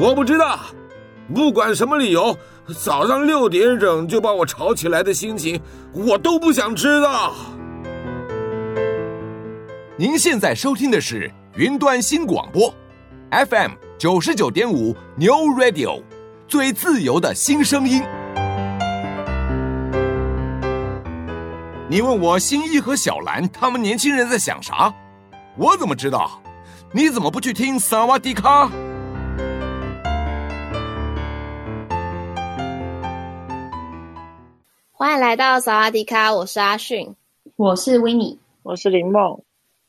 我不知道，不管什么理由，早上六点整就把我吵起来的心情，我都不想知道。您现在收听的是云端新广播，FM 九十九点五 New Radio，最自由的新声音。你问我新一和小兰他们年轻人在想啥？我怎么知道？你怎么不去听萨瓦迪卡？欢迎来到萨瓦迪卡，我是阿迅，我是维尼，我是林梦。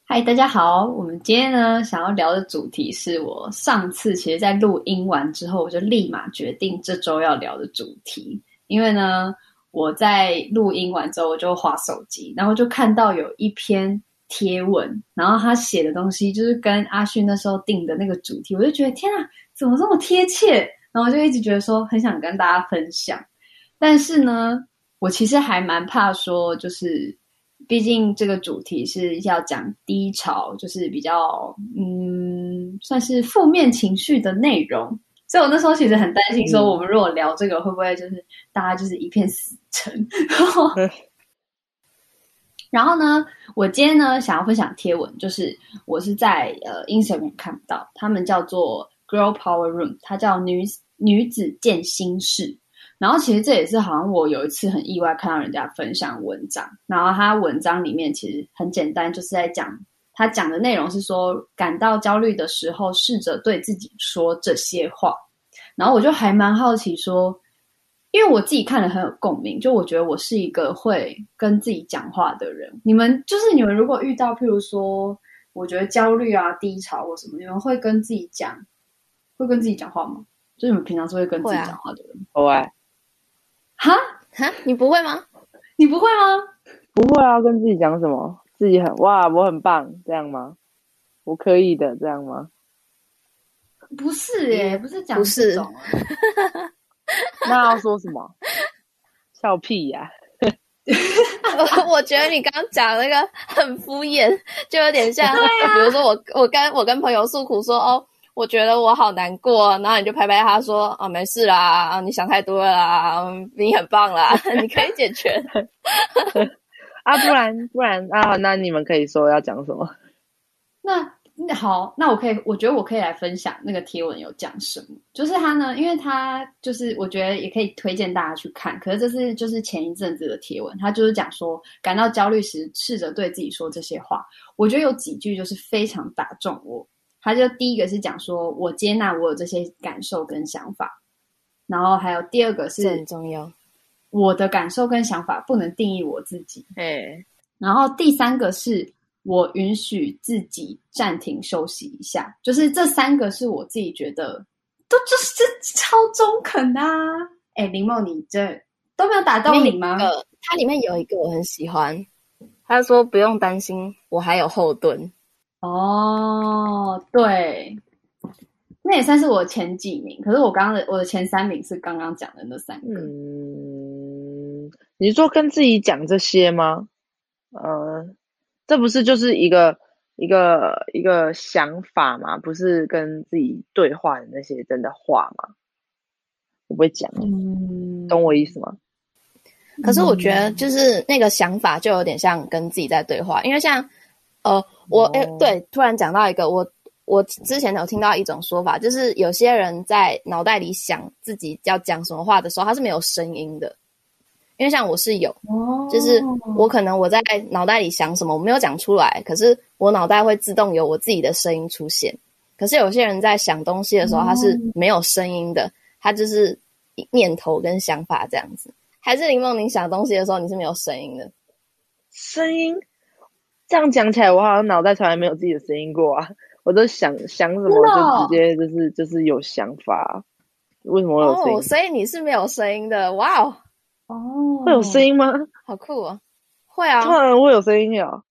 嗨，大家好！我们今天呢，想要聊的主题是我上次其实，在录音完之后，我就立马决定这周要聊的主题。因为呢，我在录音完之后，我就滑手机，然后就看到有一篇贴文，然后他写的东西就是跟阿迅那时候定的那个主题，我就觉得天啊，怎么这么贴切？然后我就一直觉得说很想跟大家分享，但是呢，我其实还蛮怕说就是。毕竟这个主题是要讲低潮，就是比较嗯，算是负面情绪的内容，所以我那时候其实很担心，说我们如果聊这个，会不会就是大家就是一片死沉？嗯、然后呢，我今天呢想要分享贴文，就是我是在呃 Instagram 看到，他们叫做 Girl Power Room，它叫女女子健心室。然后其实这也是好像我有一次很意外看到人家分享文章，然后他文章里面其实很简单，就是在讲他讲的内容是说，感到焦虑的时候，试着对自己说这些话。然后我就还蛮好奇说，因为我自己看了很有共鸣，就我觉得我是一个会跟自己讲话的人。你们就是你们如果遇到譬如说，我觉得焦虑啊、低潮或什么，你们会跟自己讲，会跟自己讲话吗？就你们平常是会跟自己讲话的人？会。哈哈，你不会吗？你不会吗？不会啊，跟自己讲什么？自己很哇，我很棒，这样吗？我可以的，这样吗？不是耶，不是讲不是。那要说什么？笑屁呀、啊！我觉得你刚刚讲那个很敷衍，就有点像，比如说我我跟我跟朋友诉苦说哦。我觉得我好难过，然后你就拍拍他说：“啊，没事啦，啊，你想太多了啦，你很棒啦，你可以解决。”啊，不然不然啊，那你们可以说要讲什么？那那好，那我可以，我觉得我可以来分享那个贴文有讲什么。就是他呢，因为他就是我觉得也可以推荐大家去看。可是这是就是前一阵子的贴文，他就是讲说感到焦虑时，试着对自己说这些话。我觉得有几句就是非常打中我。他就第一个是讲说，我接纳我有这些感受跟想法，然后还有第二个是很重要，我的感受跟想法不能定义我自己。哎，然后第三个是我允许自己暂停休息一下，就是这三个是我自己觉得都就是这超中肯啊！哎，林梦，你这都没有打动你吗？它里面有一个我很喜欢，他说不用担心，我还有后盾。哦，对，那也算是我前几名。可是我刚刚的我的前三名是刚刚讲的那三个。嗯，你是说跟自己讲这些吗？呃，这不是就是一个一个一个想法吗？不是跟自己对话的那些真的话吗？我不会讲，嗯，懂我意思吗？可是我觉得就是那个想法就有点像跟自己在对话，因为像。呃，我诶、欸，对，突然讲到一个，我我之前有听到一种说法，就是有些人在脑袋里想自己要讲什么话的时候，他是没有声音的。因为像我是有，就是我可能我在脑袋里想什么，我没有讲出来，可是我脑袋会自动有我自己的声音出现。可是有些人在想东西的时候，他是没有声音的，他就是念头跟想法这样子。还是林梦玲想东西的时候，你是没有声音的，声音。这样讲起来，我好像脑袋从来没有自己的声音过啊！我都想想什么就直接就是就是有想法。为什么会有声音？哦，所以你是没有声音的？哇哦！哦，会有声音吗？好酷啊！会啊，突然会有声音呀！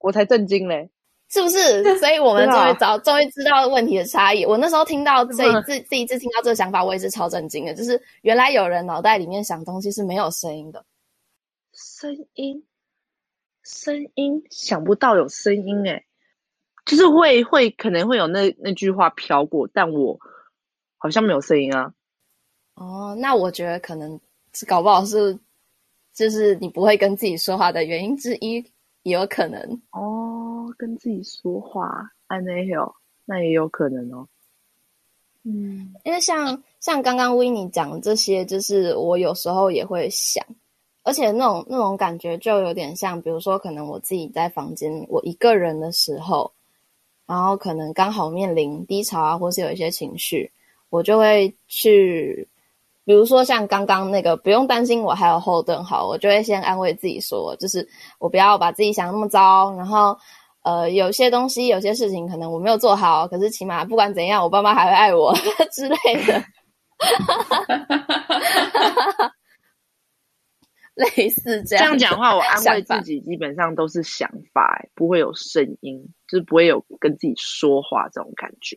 我才震惊嘞，是不是？所以我们终于找，终于知道问题的差异。我那时候听到这一次，第一次听到这个想法，我也是超震惊的。就是原来有人脑袋里面想东西是没有声音的，声音。声音想不到有声音诶，就是会会可能会有那那句话飘过，但我好像没有声音啊。哦，那我觉得可能是搞不好是，就是你不会跟自己说话的原因之一，也有可能。哦，跟自己说话，安内有，那也有可能哦。嗯，因为像像刚刚 Winnie 讲的这些，就是我有时候也会想。而且那种那种感觉就有点像，比如说，可能我自己在房间我一个人的时候，然后可能刚好面临低潮啊，或是有一些情绪，我就会去，比如说像刚刚那个，不用担心，我还有后盾，好，我就会先安慰自己说，就是我不要把自己想那么糟，然后呃，有些东西，有些事情可能我没有做好，可是起码不管怎样，我爸妈还会爱我 之类的。类似这样，这样讲话，我安慰自己基本上都是想法，不会有声音，就是不会有跟自己说话这种感觉。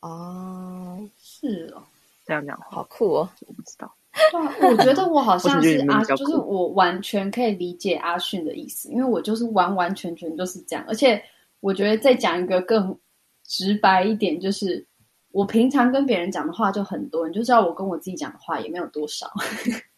哦，是哦，这样讲话好酷哦，我不知道。对，我觉得我好像是阿，就是我完全可以理解阿迅的意思，因为我就是完完全全就是这样。而且我觉得再讲一个更直白一点，就是我平常跟别人讲的话就很多，你就知道我跟我自己讲的话也没有多少。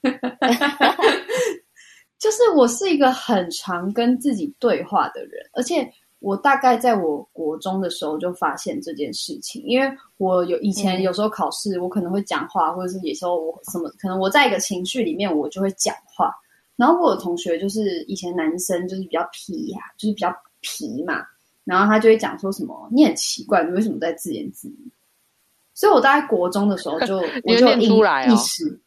就是我是一个很常跟自己对话的人，而且我大概在我国中的时候就发现这件事情，因为我有以前有时候考试，我可能会讲话，或者是有时候我什么可能我在一个情绪里面，我就会讲话。然后我有同学就是以前男生就是比较皮呀、啊，就是比较皮嘛，然后他就会讲说什么你很奇怪，你为什么在自言自语？所以我大概国中的时候就 我就意出来、哦、意识。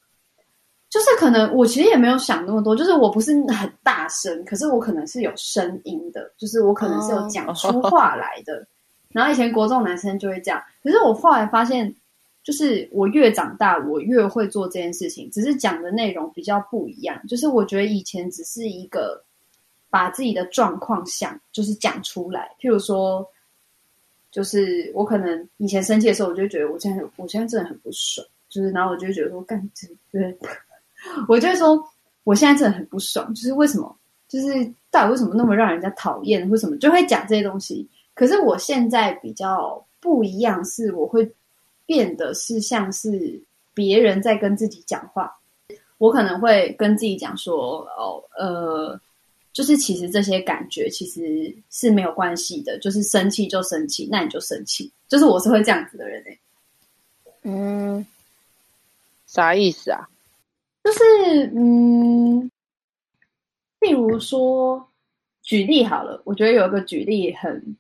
就是可能我其实也没有想那么多，就是我不是很大声，可是我可能是有声音的，就是我可能是有讲出话来的。Oh. 然后以前国中男生就会这样，可是我后来发现，就是我越长大，我越会做这件事情，只是讲的内容比较不一样。就是我觉得以前只是一个把自己的状况想，就是讲出来。譬如说，就是我可能以前生气的时候，我就觉得我现在我现在真的很不爽，就是然后我就觉得说干这对。我就会说，我现在真的很不爽，就是为什么，就是到底为什么那么让人家讨厌？为什么就会讲这些东西？可是我现在比较不一样，是我会变得是像是别人在跟自己讲话，我可能会跟自己讲说，哦，呃，就是其实这些感觉其实是没有关系的，就是生气就生气，那你就生气，就是我是会这样子的人欸。嗯，啥意思啊？就是嗯，例如说，举例好了，我觉得有一个举例很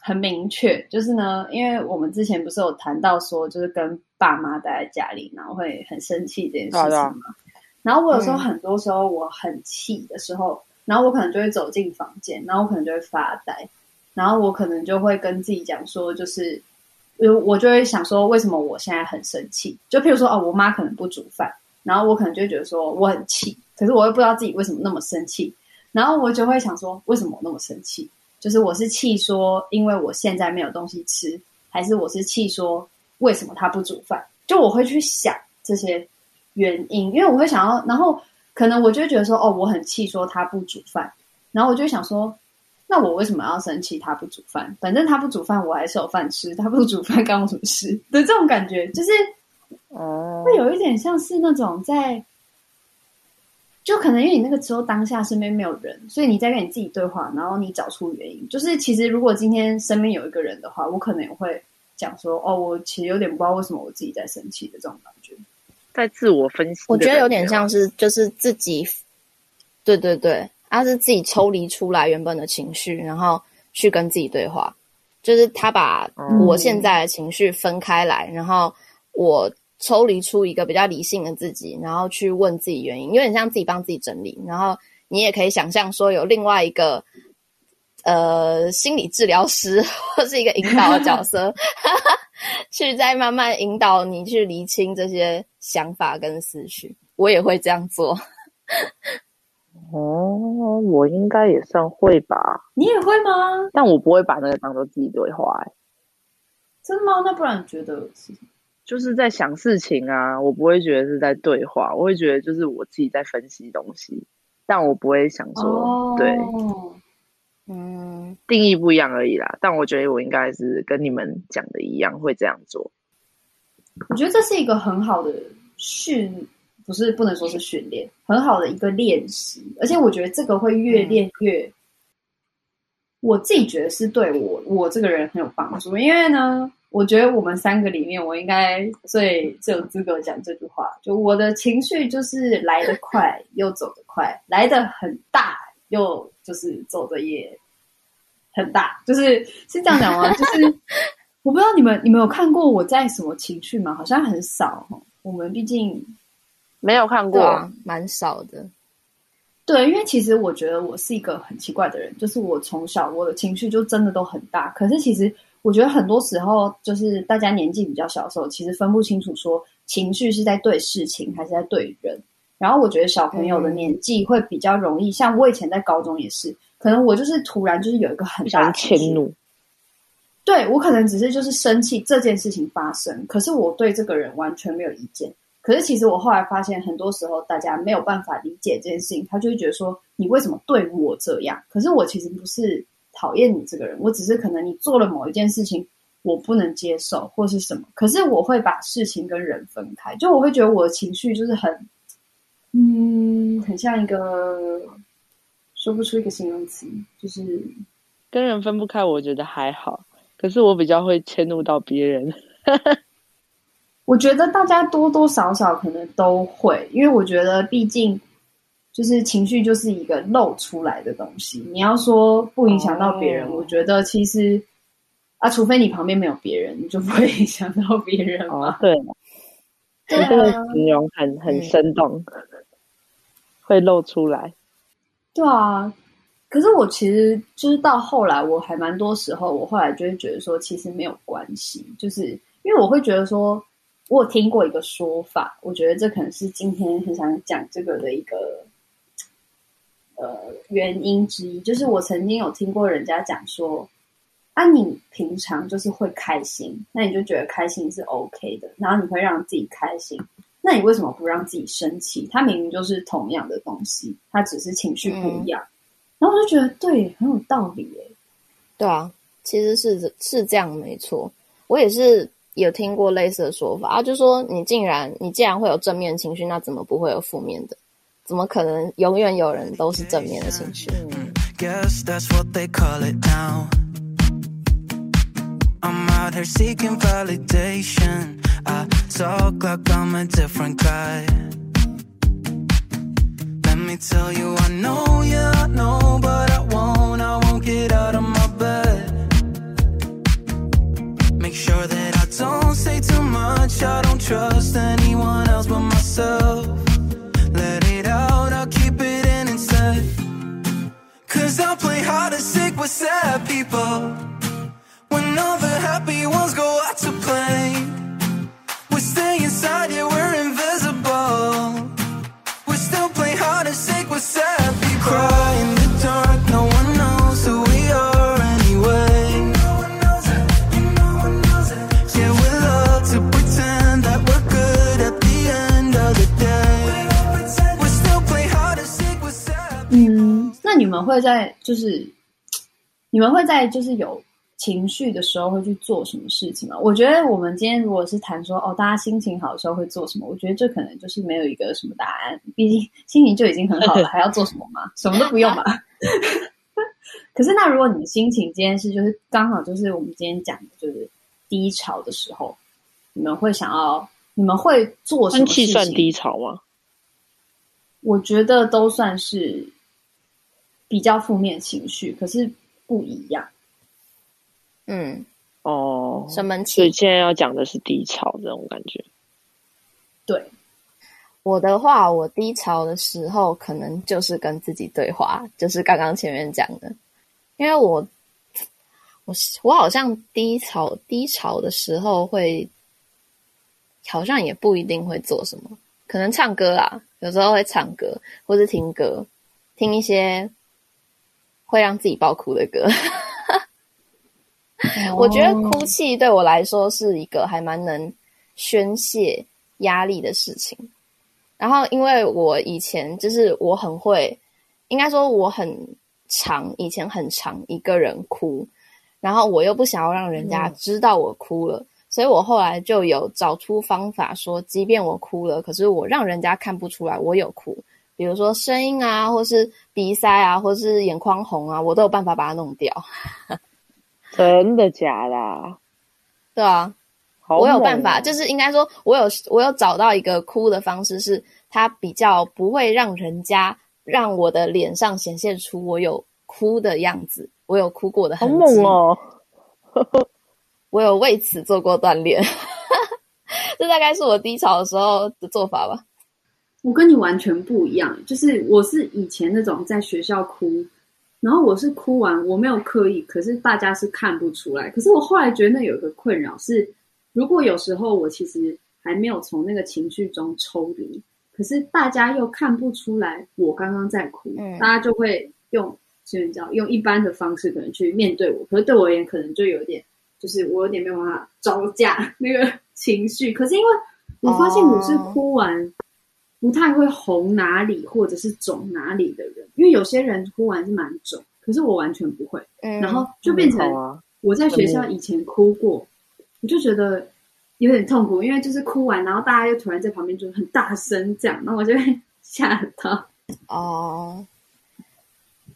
很明确，就是呢，因为我们之前不是有谈到说，就是跟爸妈待在家里，然后会很生气这件事情嘛。然后我有时候很多时候我很气的时候，然后我可能就会走进房间，然后我可能就会发呆，然后我可能就会跟自己讲说，就是我我就会想说，为什么我现在很生气？就譬如说，哦，我妈可能不煮饭。然后我可能就会觉得说我很气，可是我又不知道自己为什么那么生气。然后我就会想说，为什么我那么生气？就是我是气说，因为我现在没有东西吃，还是我是气说，为什么他不煮饭？就我会去想这些原因，因为我会想要，然后可能我就觉得说，哦，我很气说他不煮饭。然后我就想说，那我为什么要生气他不煮饭？反正他不煮饭，我还是有饭吃。他不煮饭，干我什么事？的这种感觉，就是。哦，会有一点像是那种在，就可能因为你那个时候当下身边没有人，所以你在跟你自己对话，然后你找出原因。就是其实如果今天身边有一个人的话，我可能也会讲说：“哦，我其实有点不知道为什么我自己在生气的这种感觉。”在自我分析，我觉得有点像是就是自己，对对对，他是自己抽离出来原本的情绪，然后去跟自己对话，就是他把我现在的情绪分开来，嗯、然后我。抽离出一个比较理性的自己，然后去问自己原因，有点像自己帮自己整理。然后你也可以想象说，有另外一个呃心理治疗师 或是一个引导的角色，去再慢慢引导你去厘清这些想法跟思绪。我也会这样做。哦，我应该也算会吧？你也会吗？但我不会把那个当做自己对话。欸，真的吗？那不然你觉得是？就是在想事情啊，我不会觉得是在对话，我会觉得就是我自己在分析东西，但我不会想说、哦、对，嗯，定义不一样而已啦。但我觉得我应该是跟你们讲的一样，会这样做。我觉得这是一个很好的训，不是不能说是训练，很好的一个练习。而且我觉得这个会越练越，嗯、我自己觉得是对我我这个人很有帮助。因为呢，我觉得我们三个里面，我应该最最有资格讲这句话。就我的情绪就是来得快又走得快，来得很大又就是走的也很大，就是是这样讲吗？就是。我不知道你们，你们有看过我在什么情绪吗？好像很少。我们毕竟没有看过，啊，蛮少的。对，因为其实我觉得我是一个很奇怪的人，就是我从小我的情绪就真的都很大。可是其实我觉得很多时候，就是大家年纪比较小的时候，其实分不清楚说情绪是在对事情还是在对人。然后我觉得小朋友的年纪会比较容易，嗯、像我以前在高中也是，可能我就是突然就是有一个很大的迁怒。对，我可能只是就是生气这件事情发生，可是我对这个人完全没有意见。可是其实我后来发现，很多时候大家没有办法理解这件事情，他就会觉得说你为什么对我这样？可是我其实不是讨厌你这个人，我只是可能你做了某一件事情我不能接受或是什么。可是我会把事情跟人分开，就我会觉得我的情绪就是很，嗯，很像一个说不出一个形容词，就是跟人分不开。我觉得还好。可是我比较会迁怒到别人，我觉得大家多多少少可能都会，因为我觉得毕竟就是情绪就是一个露出来的东西。你要说不影响到别人，哦、我觉得其实啊，除非你旁边没有别人，你就不会影响到别人嘛、哦。对，你这个形容很很生动，嗯、会露出来。对啊。可是我其实就是到后来，我还蛮多时候，我后来就会觉得说，其实没有关系，就是因为我会觉得说，我有听过一个说法，我觉得这可能是今天很想讲这个的一个呃原因之一，就是我曾经有听过人家讲说，啊，你平常就是会开心，那你就觉得开心是 OK 的，然后你会让自己开心，那你为什么不让自己生气？它明明就是同样的东西，它只是情绪不一样。嗯然后我就觉得对，很有道理耶。对啊，其实是是这样，没错。我也是有听过类似的说法啊，就说你竟然你既然会有正面情绪，那怎么不会有负面的？怎么可能永远有人都是正面的情绪？嗯 Let me tell you, I know, yeah, I know, but I won't, I won't get out of my bed. Make sure that I don't say too much, I don't trust anyone else but myself. Let it out, I'll keep it in instead. Cause I'll play hard to sick with sad people. When all the happy ones go out to play, we stay inside, yeah, we're invisible. 嗯，那你们会在就是你们会在就是有。 情绪的时候会去做什么事情吗？我觉得我们今天如果是谈说哦，大家心情好的时候会做什么？我觉得这可能就是没有一个什么答案。毕竟心情就已经很好了，还要做什么吗？什么都不用吧。可是那如果你们心情今天是就是刚好就是我们今天讲的就是低潮的时候，你们会想要你们会做什么事情？算低潮吗？我觉得都算是比较负面情绪，可是不一样。嗯，哦，什么？所以现在要讲的是低潮这种感觉。对，我的话，我低潮的时候可能就是跟自己对话，就是刚刚前面讲的，因为我，我我好像低潮低潮的时候会，好像也不一定会做什么，可能唱歌啊，有时候会唱歌，或是听歌，听一些会让自己爆哭的歌。我觉得哭泣对我来说是一个还蛮能宣泄压力的事情。然后，因为我以前就是我很会，应该说我很长，以前很长一个人哭，然后我又不想要让人家知道我哭了，嗯、所以我后来就有找出方法，说即便我哭了，可是我让人家看不出来我有哭。比如说声音啊，或是鼻塞啊，或是眼眶红啊，我都有办法把它弄掉。真的假的？对啊，好我有办法，就是应该说，我有我有找到一个哭的方式，是它比较不会让人家让我的脸上显现出我有哭的样子，我有哭过的好痕迹。猛哦！我有为此做过锻炼，这大概是我低潮的时候的做法吧。我跟你完全不一样，就是我是以前那种在学校哭，然后我是哭完我没有刻意，可是大家是看不出来。可是我后来觉得那有一个困扰是，如果有时候我其实还没有从那个情绪中抽离，可是大家又看不出来我刚刚在哭，嗯大家就会用就是你知道用一般的方式可能去面对我，可是对我而言可能就有点就是我有点没有办法招架 那个情绪。可是因为我发现我是哭完。不太会红哪里或者是肿哪里的人，因为有些人哭完是蛮肿，可是我完全不会。嗯，然后就变成我在学校以前哭过，我就觉得有点痛苦，因为就是哭完，然后大家又突然在旁边就很大声这样，然后我就会 吓到。哦，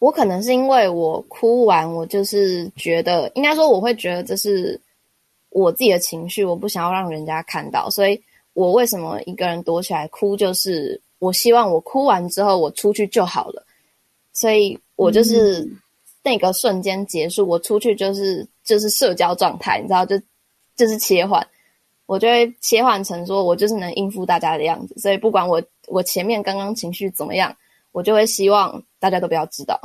我可能是因为我哭完，我就是觉得，应该说我会觉得这是我自己的情绪，我不想要让人家看到，所以。我为什么一个人躲起来哭？就是我希望我哭完之后我出去就好了，所以我就是那个瞬间结束，我出去就是就是社交状态，你知道，就就是切换，我就会切换成说我就是能应付大家的样子，所以不管我我前面刚刚情绪怎么样，我就会希望大家都不要知道。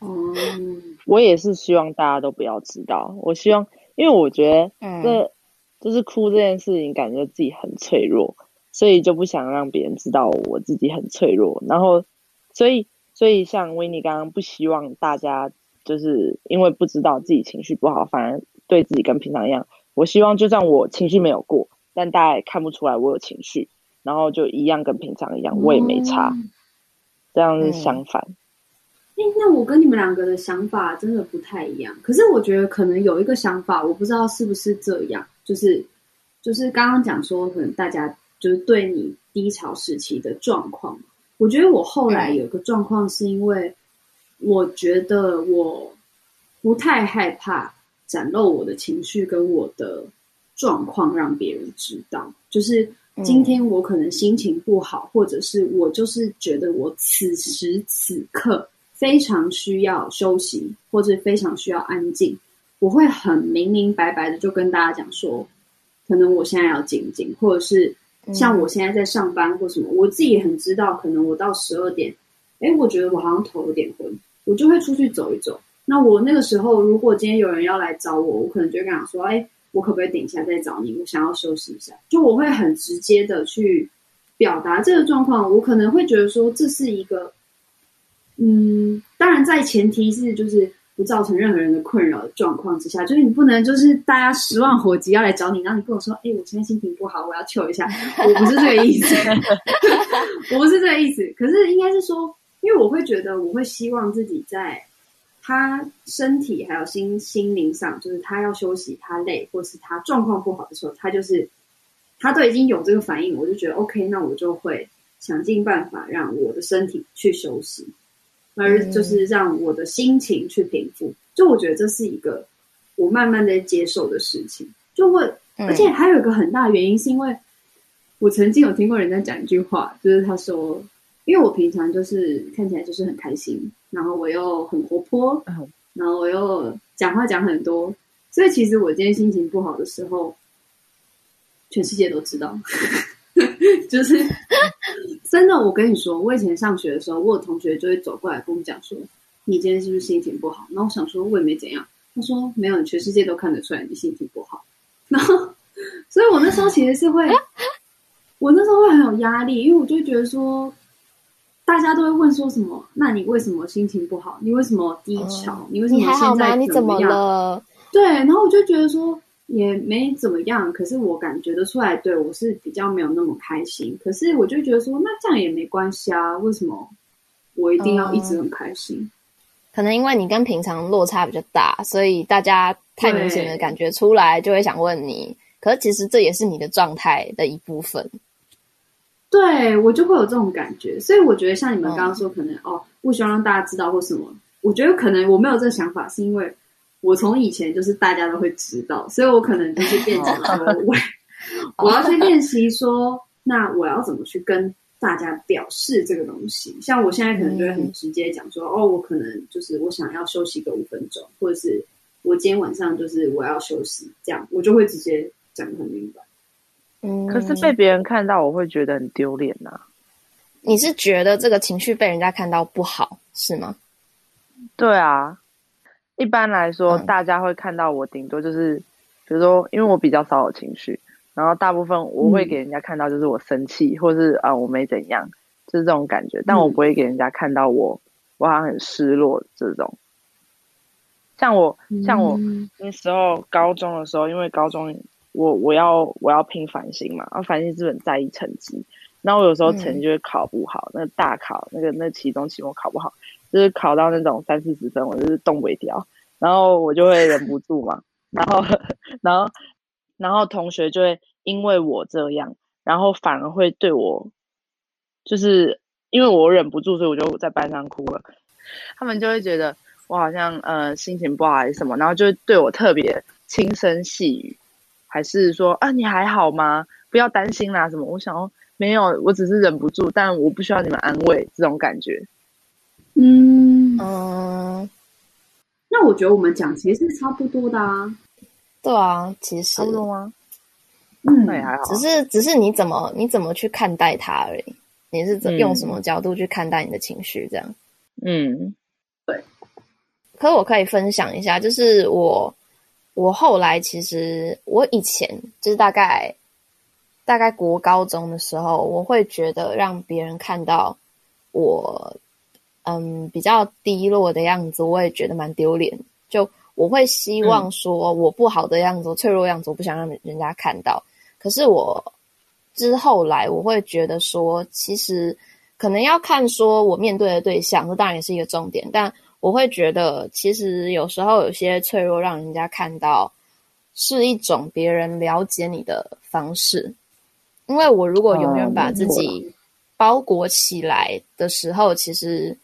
嗯，我也是希望大家都不要知道。我希望，因为我觉得嗯这。就是哭这件事情，感觉自己很脆弱，所以就不想让别人知道我自己很脆弱。然后，所以，所以像维尼刚刚不希望大家就是因为不知道自己情绪不好，反而对自己跟平常一样。我希望就算我情绪没有过，但大家也看不出来我有情绪，然后就一样跟平常一样，我也没差。嗯这样是相反。欸，那我跟你们两个的想法真的不太一样。可是我觉得可能有一个想法，我不知道是不是这样。就是，就是刚刚讲说，可能大家就是对你低潮时期的状况。我觉得我后来有一个状况，是因为我觉得我不太害怕展露我的情绪跟我的状况让别人知道。就是今天我可能心情不好，或者是我就是觉得我此时此刻非常需要休息，或者非常需要安静。我会很明明白白的就跟大家讲说，可能我现在要静静，或者是像我现在在上班或什么，我自己也很知道，可能我到十二点，哎，我觉得我好像头有点昏，我就会出去走一走。那我那个时候，如果今天有人要来找我，我可能就会跟他说，哎，我可不可以等一下再找你？我想要休息一下。就我会很直接的去表达这个状况。我可能会觉得说，这是一个，嗯，当然在前提是就是。不造成任何人的困扰的状况之下，就是你不能就是大家十万火急要来找你，然后你跟我说：“哎，我现在心情不好，我要求一下。”我不是这个意思，我不是这个意思。可是应该是说，因为我会觉得，我会希望自己在他身体还有心心灵上，就是他要休息，他累，或是他状况不好的时候，他就是他都已经有这个反应，我就觉得 OK，那我就会想尽办法让我的身体去休息。而就是让我的心情去平复，就我觉得这是一个我慢慢在接受的事情，就会，而且还有一个很大的原因，是因为我曾经有听过人家讲一句话，就是他说，因为我平常就是看起来就是很开心，然后我又很活泼，然后我又讲话讲很多，所以其实我今天心情不好的时候，全世界都知道。就是真的，我跟你说，我以前上学的时候，我有同学就会走过来跟我讲说：“你今天是不是心情不好？”然后我想说，我也没怎样。他说：“没有，全世界都看得出来你心情不好。”然后，所以我那时候其实是会，我那时候会很有压力，因为我就觉得说，大家都会问说什么？那你为什么心情不好？你为什么低潮？嗯、你为什么现在怎么样了？对，然后我就觉得说。也没怎么样，可是我感觉得出来，对我是比较没有那么开心。可是我就觉得说，那这样也没关系啊，为什么我一定要一直很开心？嗯、可能因为你跟平常落差比较大，所以大家太明显的感觉出来，就会想问你，可是其实这也是你的状态的一部分。对，我就会有这种感觉，所以我觉得像你们刚刚说，可能、嗯、哦，不希望让大家知道或什么。我觉得可能我没有这个想法，是因为我从以前就是大家都会知道，所以我可能就是变成说我 我要去练习说，那我要怎么去跟大家表示这个东西？像我现在可能就会很直接讲说，嗯、哦，我可能就是我想要休息个五分钟，或者是我今天晚上就是我要休息，这样我就会直接讲得很明白。嗯，可是被别人看到，我会觉得很丢脸呐。你是觉得这个情绪被人家看到不好，是吗？对啊，一般来说，嗯、大家会看到我顶多就是，比如说，因为我比较少有情绪，然后大部分我会给人家看到就是我生气，嗯、或是啊我没怎样，就是这种感觉，但我不会给人家看到我、嗯、我好像很失落这种。像我像我那时候高中的时候，因为高中。我我要我要拼繁星嘛，然后繁星是很在意成绩，然后我有时候成绩就会考不好，嗯、那个大考那个那期中期末考不好，就是考到那种三四十分，我就是动不掉，然后我就会忍不住嘛，然后然后然后同学就会因为我这样，然后反而会对我，就是因为我忍不住，所以我就在班上哭了，他们就会觉得我好像呃心情不好还是什么，然后就对我特别轻声细语。还是说啊，你还好吗？不要担心啦，什么？我想没有，我只是忍不住，但我不需要你们安慰，这种感觉。嗯嗯，那我觉得我们讲其实是差不多的啊。对啊，其实差不多吗？嗯，那也还好。只是只是你怎么你怎么去看待它而已。你是怎用什么角度去看待你的情绪？这样。嗯，对。可是我可以分享一下，就是我。我后来其实，我以前就是大概大概国高中的时候，我会觉得让别人看到我，嗯，比较低落的样子，我也觉得蛮丢脸。就我会希望说我不好的样子，嗯、脆弱的样子，我不想让人家看到。可是我之后来，我会觉得说，其实可能要看说我面对的对象，这当然也是一个重点，但。我会觉得，其实有时候有些脆弱，让人家看到是一种别人了解你的方式。因为我如果永远把自己包裹起来的时候，其实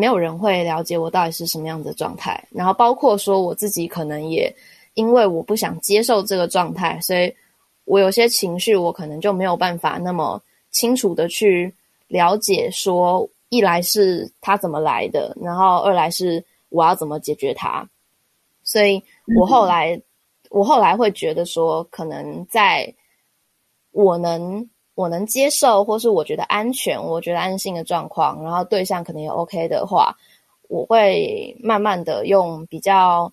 没有人会了解我到底是什么样的状态。然后，包括说我自己，可能也因为我不想接受这个状态，所以我有些情绪，我可能就没有办法那么清楚的去了解说。一来是他怎么来的，然后二来是我要怎么解决它。所以我后来，我后来会觉得说，可能在我能我能接受，或是我觉得安全、我觉得安心的状况，然后对象可能也 OK 的话，我会慢慢的用比较，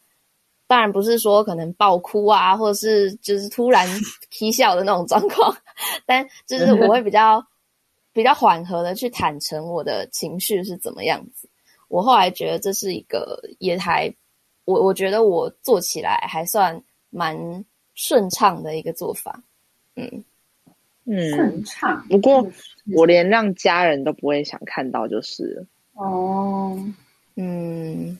当然不是说可能爆哭啊，或者是就是突然 啼笑的那种状况，但就是我会比较。比较缓和的去坦诚我的情绪是怎么样子，我后来觉得这是一个也还，我我觉得我做起来还算蛮顺畅的一个做法，嗯嗯，顺畅。不过我连让家人都不会想看到就是了。哦，嗯，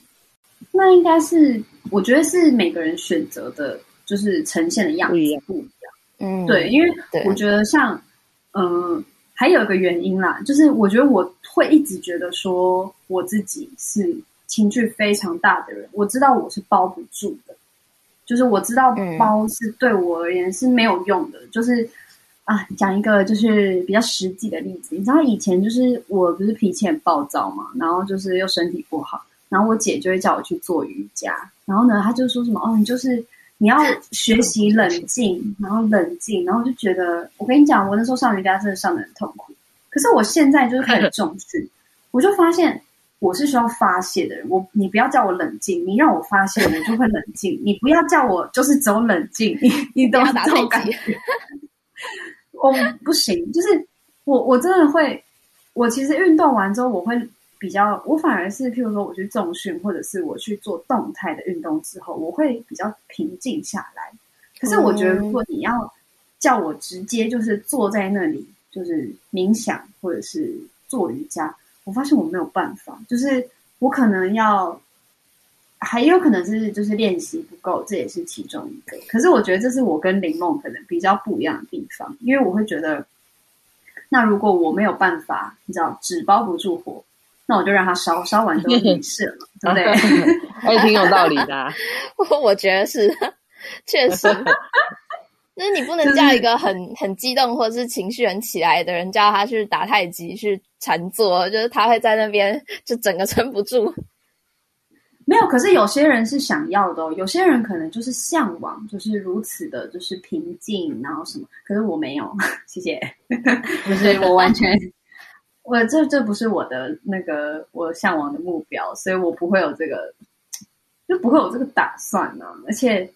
那应该是我觉得是每个人选择的，就是呈现的样子不一样，不一样。嗯，对，因为我觉得像嗯。呃还有一个原因啦，就是我觉得我会一直觉得说我自己是情绪非常大的人，我知道我是包不住的，就是我知道包是对我而言是没有用的。嗯、就是啊，讲一个就是比较实际的例子，你知道以前就是我不是脾气很暴躁嘛，然后就是又身体不好，然后我姐就会叫我去做瑜伽，然后呢，她就说什么哦，你就是。你要学习冷静，然后冷静，然后就觉得，我跟你讲，我那时候上瑜伽真的上得很痛苦。可是我现在就是开始重视，我就发现我是需要发泄的人。我你不要叫我冷静，你让我发泄，我就会冷静。你不要叫我就是走冷静，你你懂这种感觉？我不行，就是我我真的会，我其实运动完之后我会。比较，我反而是，譬如说，我去重训，或者是我去做动态的运动之后，我会比较平静下来。可是，我觉得如果你要叫我直接就是坐在那里，就是冥想或者是做瑜伽，我发现我没有办法。就是我可能要还有可能是就是练习不够，这也是其中一个。可是我觉得这是我跟林梦可能比较不一样的地方，因为我会觉得，那如果我没有办法，你知道纸包不住火，那我就让它烧，烧完就没事了，对不对？还 挺有道理的啊。我觉得是，确实。那你不能叫一个很、就是、很激动或者是情绪很起来的人，叫他去打太极、去禅坐，就是他会在那边就整个撑不住。没有，可是有些人是想要的哦，有些人可能就是向往，就是如此的，就是平静，然后什么。可是我没有，谢谢，不是我完全，我这这不是我的那个我向往的目标，所以我不会有这个，就不会有这个打算呢、啊。而且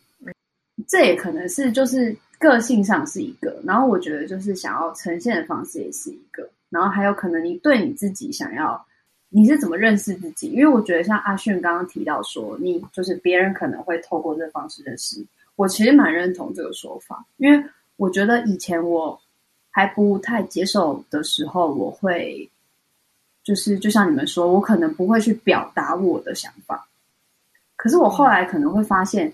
这也可能是就是个性上是一个，然后我觉得就是想要呈现的方式也是一个，然后还有可能你对你自己想要。你是怎么认识自己？因为我觉得像阿迅刚刚提到说，你就是别人可能会透过这方式认识。我其实蛮认同这个说法，因为我觉得以前我还不太接受的时候，我会就是就像你们说，我可能不会去表达我的想法。可是我后来可能会发现，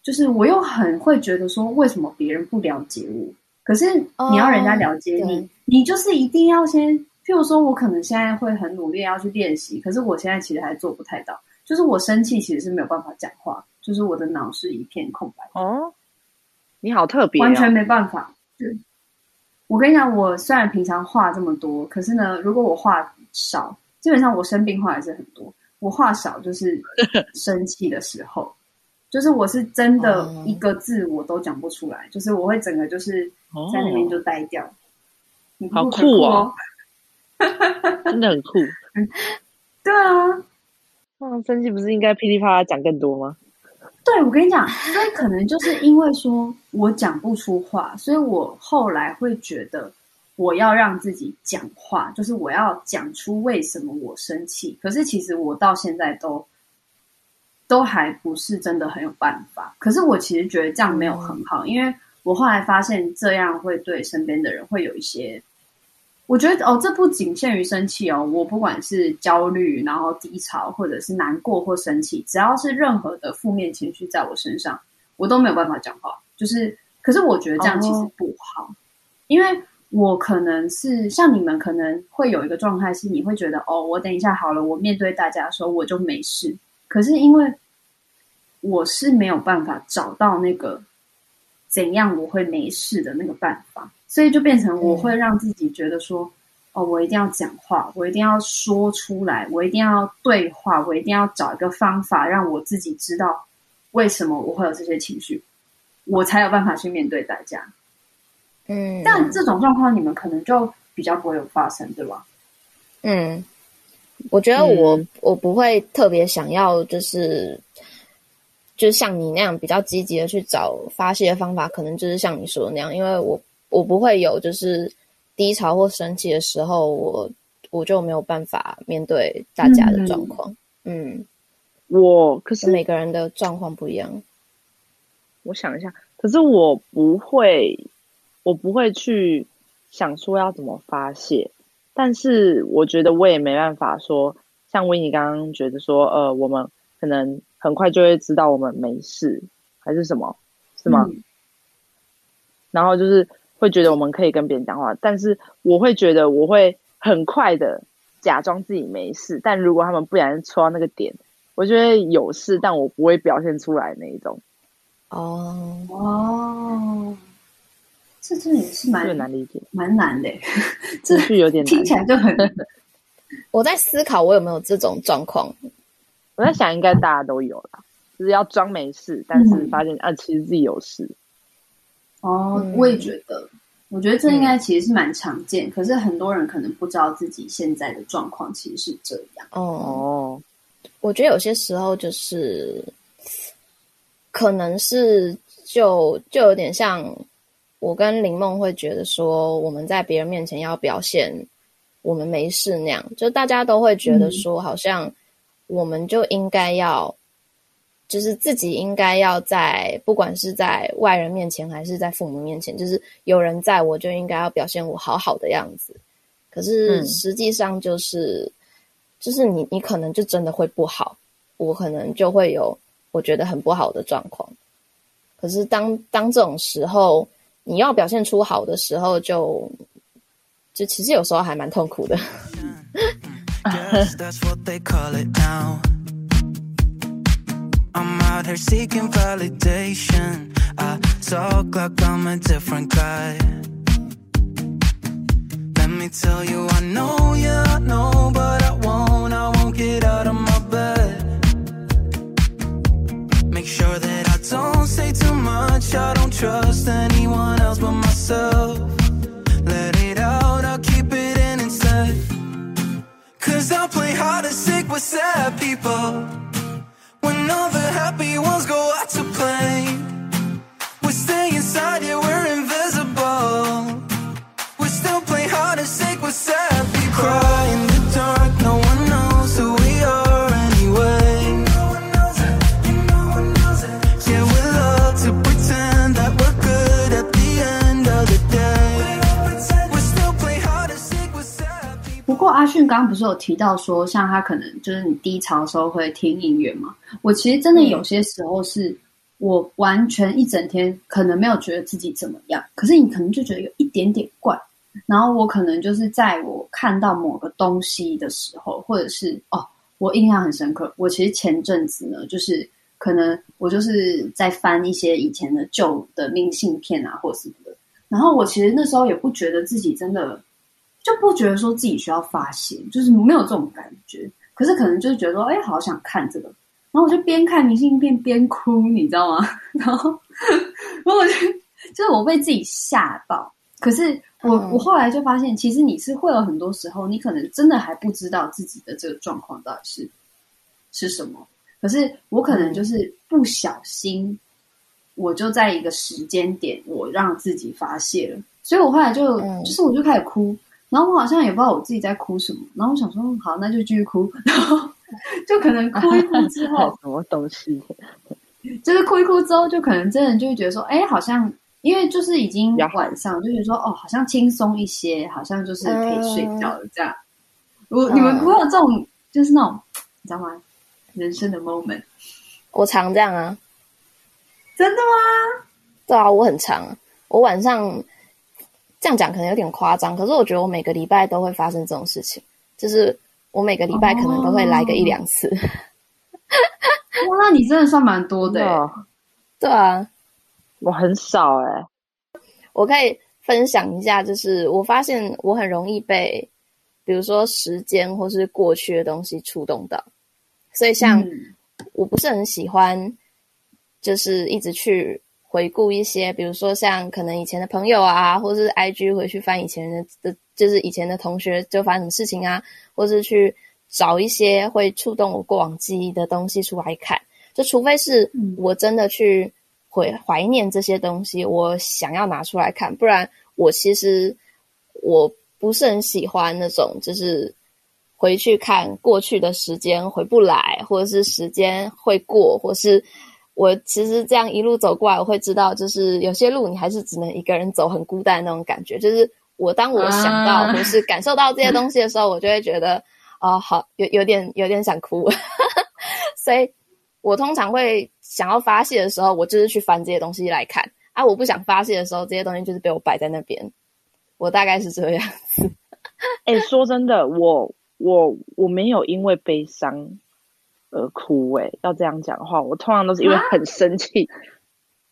就是我又很会觉得说，为什么别人不了解我？可是你要人家了解你，哦，你就是一定要先。譬如说，我可能现在会很努力要去练习，可是我现在其实还做不太到。就是我生气，其实是没有办法讲话，就是我的脑是一片空白。哦，你好特别哦，完全没办法。对，我跟你讲，我虽然平常话这么多，可是呢，如果我话少，基本上我生病话还是很多。我话少就是 生气的时候，就是我是真的一个字我都讲不出来，就是我会整个就是在那边就呆掉。哦，好酷哦！真的很酷，对啊，嗯，生气不是应该噼里啪啦讲更多吗？对，我跟你讲，所以可能就是因为说我讲不出话，所以我后来会觉得我要让自己讲话，就是我要讲出为什么我生气。可是其实我到现在都都还不是真的很有办法。可是我其实觉得这样没有很好，因为我后来发现这样会对身边的人会有一些。我觉得哦，这不仅限于生气哦。我不管是焦虑，然后低潮，或者是难过或生气，只要是任何的负面情绪在我身上，我都没有办法讲话。就是，可是我觉得这样其实不好，哦、因为我可能是像你们可能会有一个状态，是你会觉得哦，我等一下好了，我面对大家的时候我就没事。可是因为我是没有办法找到那个怎样我会没事的那个办法。所以就变成我会让自己觉得说，嗯、哦，我一定要讲话，我一定要说出来，我一定要对话，我一定要找一个方法让我自己知道为什么我会有这些情绪，我才有办法去面对大家。嗯，但这种状况你们可能就比较不会有发生，对吧？嗯，我觉得我、嗯、我不会特别想要，就是就是像你那样比较积极的去找发泄的方法，可能就是像你说的那样，因为我。我不会有就是低潮或生气的时候，我我就没有办法面对大家的状况。嗯，嗯，我可是每个人的状况不一样。我想一下，可是我不会，我不会去想说要怎么发泄。但是我觉得我也没办法说，像维尼刚刚觉得说，呃，我们可能很快就会知道我们没事，还是什么，是吗？嗯，然后就是。会觉得我们可以跟别人讲话，但是我会觉得我会很快的假装自己没事。但如果他们不小心戳到那个点，我觉得有事，但我不会表现出来那一种。哦哦，这这也是蛮难理解，蛮难的。这是有点难听起来就很。我在思考我有没有这种状况。我在想，应该大家都有啦，就是要装没事，但是发现、嗯、啊，其实自己有事。哦，我也觉得，嗯、我觉得这应该其实是蛮常见，嗯，可是很多人可能不知道自己现在的状况其实是这样。哦，我觉得有些时候就是，可能是就就有点像我跟林梦会觉得说，我们在别人面前要表现我们没事那样，就大家都会觉得说，好像我们就应该要。就是自己应该要在，不管是在外人面前还是在父母面前，就是有人在我就应该要表现我好好的样子。可是实际上就是，嗯、就是你你可能就真的会不好，我可能就会有我觉得很不好的状况。可是当当这种时候，你要表现出好的时候就，就就其实有时候还蛮痛苦的。I'm out here seeking validation. I talk like I'm a different guy. Let me tell you, I know you know, but I won't, I won't get out of my bed. Make sure that I don't say too much, I don't trust anyone else but myself. Let it out, I'll keep it in instead. Cause I play hard to sick with sad people. All the happy ones go out to play. We stay inside, here. 阿迅刚刚不是有提到说，像他可能就是你低潮的时候会听音乐嘛？我其实真的有些时候是我完全一整天可能没有觉得自己怎么样，可是你可能就觉得有一点点怪。然后我可能就是在我看到某个东西的时候，或者是哦，我印象很深刻。我其实前阵子呢，就是可能我就是在翻一些以前的旧的明信片啊，或者什么的。然后我其实那时候也不觉得自己真的。就不觉得说自己需要发泄，就是没有这种感觉。可是可能就是觉得说，哎，好想看这个，然后我就边看明信片边哭，你知道吗？然后，然后我就就是我被自己吓到。可是我我后来就发现，其实你是会有很多时候，你可能真的还不知道自己的这个状况到底是是什么。可是我可能就是不小心，我就在一个时间点，我让自己发泄了。所以我后来就就是我就开始哭。然后我好像也不知道我自己在哭什么，然后我想说，好，那就继续哭，然后就可能哭一哭之后，什么东西，就是哭一哭之后，就可能真的就会觉得说，哎，好像因为就是已经晚上，就觉得说，哦，好像轻松一些，好像就是可以睡觉了这样。我、嗯、你们不会有这种，就是那种，你知道吗？人生的 moment，我常这样啊，真的吗？对啊，我很常，我晚上。这样讲可能有点夸张，可是我觉得我每个礼拜都会发生这种事情，就是我每个礼拜可能都会来个一两次。哇，那你真的算蛮多的。对啊，我很少哎。我可以分享一下，就是我发现我很容易被，比如说时间或是过去的东西触动到，所以像我不是很喜欢，就是一直去。回顾一些，比如说像可能以前的朋友啊，或是 IG 回去翻以前的的，就是以前的同学就发生什么事情啊，或是去找一些会触动我过往记忆的东西出来看。就除非是我真的去怀怀念这些东西，我想要拿出来看，不然我其实我不是很喜欢那种，就是回去看过去的时间回不来，或者是时间会过，或是。我其实这样一路走过来，我会知道，就是有些路你还是只能一个人走，很孤单那种感觉。就是我当我想到或是感受到这些东西的时候，我就会觉得，哦，好，有有点有点想哭。所以我通常会想要发泄的时候，我就是去翻这些东西来看。啊，我不想发泄的时候，这些东西就是被我摆在那边。我大概是这样子。哎、欸，说真的，我我我没有因为悲伤。而哭诶、欸，要这样讲的话，我通常都是因为很生气，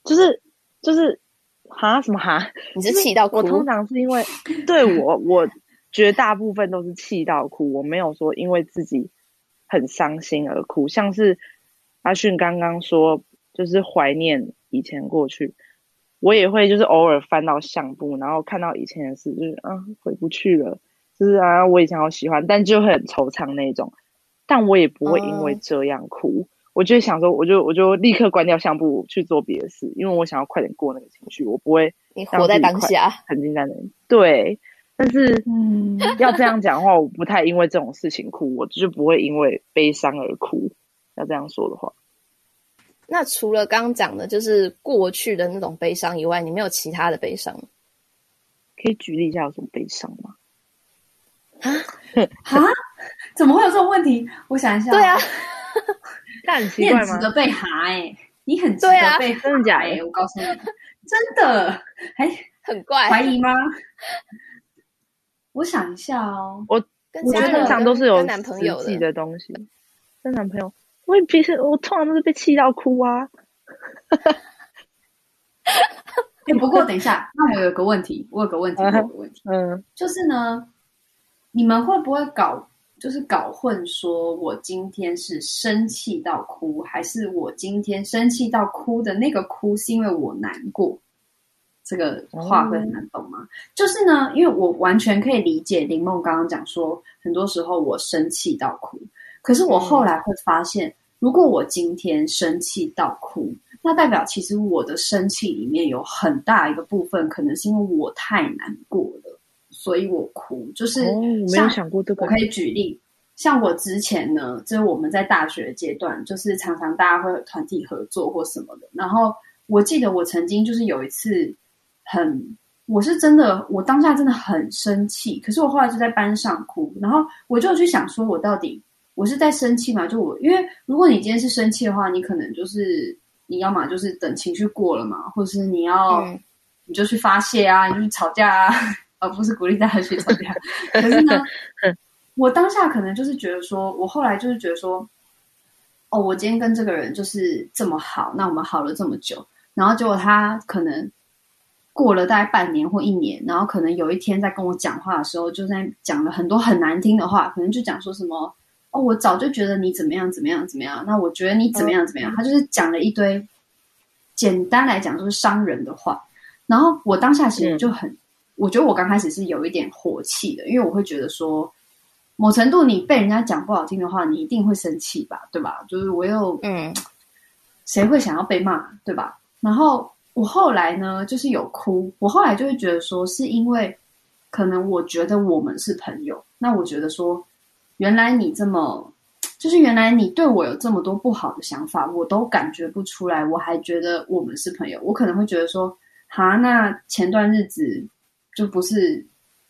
就是就是哈什么哈？你是气到哭？我通常是因为对我我绝大部分都是气到哭，我没有说因为自己很伤心而哭。像是阿迅刚刚说，就是怀念以前过去，我也会就是偶尔翻到相簿，然后看到以前的事，就是啊回不去了，就是啊我以前好喜欢，但就会很惆怅那种。但我也不会因为这样哭，嗯、我就想说，我就我就立刻关掉相簿去做别的事，因为我想要快点过那个情绪，我不会你活在当下，沉浸在那里。对，但是嗯，要这样讲的话，我不太因为这种事情哭，我就不会因为悲伤而哭。要这样说的话，那除了刚刚讲的，就是过去的那种悲伤以外，你没有其他的悲伤？可以举例一下有什么悲伤吗？啊 啊！怎么会有这种问题？我想一下。对啊，那很奇怪吗？你很值得被哈哎、欸，你很值得被哈、欸、真的假的？我告诉你，真的还很怪，怀疑吗？我想一下哦，我我觉得通常都是有男朋友的东西，跟男朋友，我也平时我通常都是被气到哭啊。哎，不过等一下，那我有个问题，我有个问题，我有个问题，嗯，就是呢，你们会不会搞，就是搞混，说我今天是生气到哭，还是我今天生气到哭的那个哭是因为我难过？这个话会很难懂吗？就是呢，因为我完全可以理解林梦刚刚讲说，很多时候我生气到哭，可是我后来会发现，如果我今天生气到哭。那代表其实我的生气里面有很大一个部分，可能是因为我太难过了，所以我哭。就是我没有想过这个。我可以举例，像我之前呢，就是我们在大学阶段，就是常常大家会有团体合作或什么的。然后我记得我曾经就是有一次很，我是真的，我当下真的很生气，可是我后来就在班上哭，然后我就去想说，我到底我是在生气吗？就我，因为如果你今天是生气的话，你可能就是。你要么就是等情绪过了嘛，或者是你要、嗯，你就去发泄啊，你就去吵架啊，而不是鼓励大家去吵架。可是呢，我当下可能就是觉得说，我后来就是觉得说，哦，我今天跟这个人就是这么好，那我们好了这么久，然后结果他可能过了大概半年或一年，然后可能有一天在跟我讲话的时候，就在讲了很多很难听的话，可能就讲说什么。哦，我早就觉得你怎么样怎么样怎么样，那我觉得你怎么样怎么样，他就是讲了一堆，简单来讲就是伤人的话。然后我当下其实就很，我觉得我刚开始是有一点火气的，因为我会觉得说，某程度你被人家讲不好听的话，你一定会生气吧，对吧？就是我又，嗯，谁会想要被骂，对吧？然后我后来呢，就是有哭，我后来就会觉得说，是因为可能我觉得我们是朋友，那我觉得说。原来你这么，就是原来你对我有这么多不好的想法，我都感觉不出来，我还觉得我们是朋友。我可能会觉得说，哈，那前段日子就不是，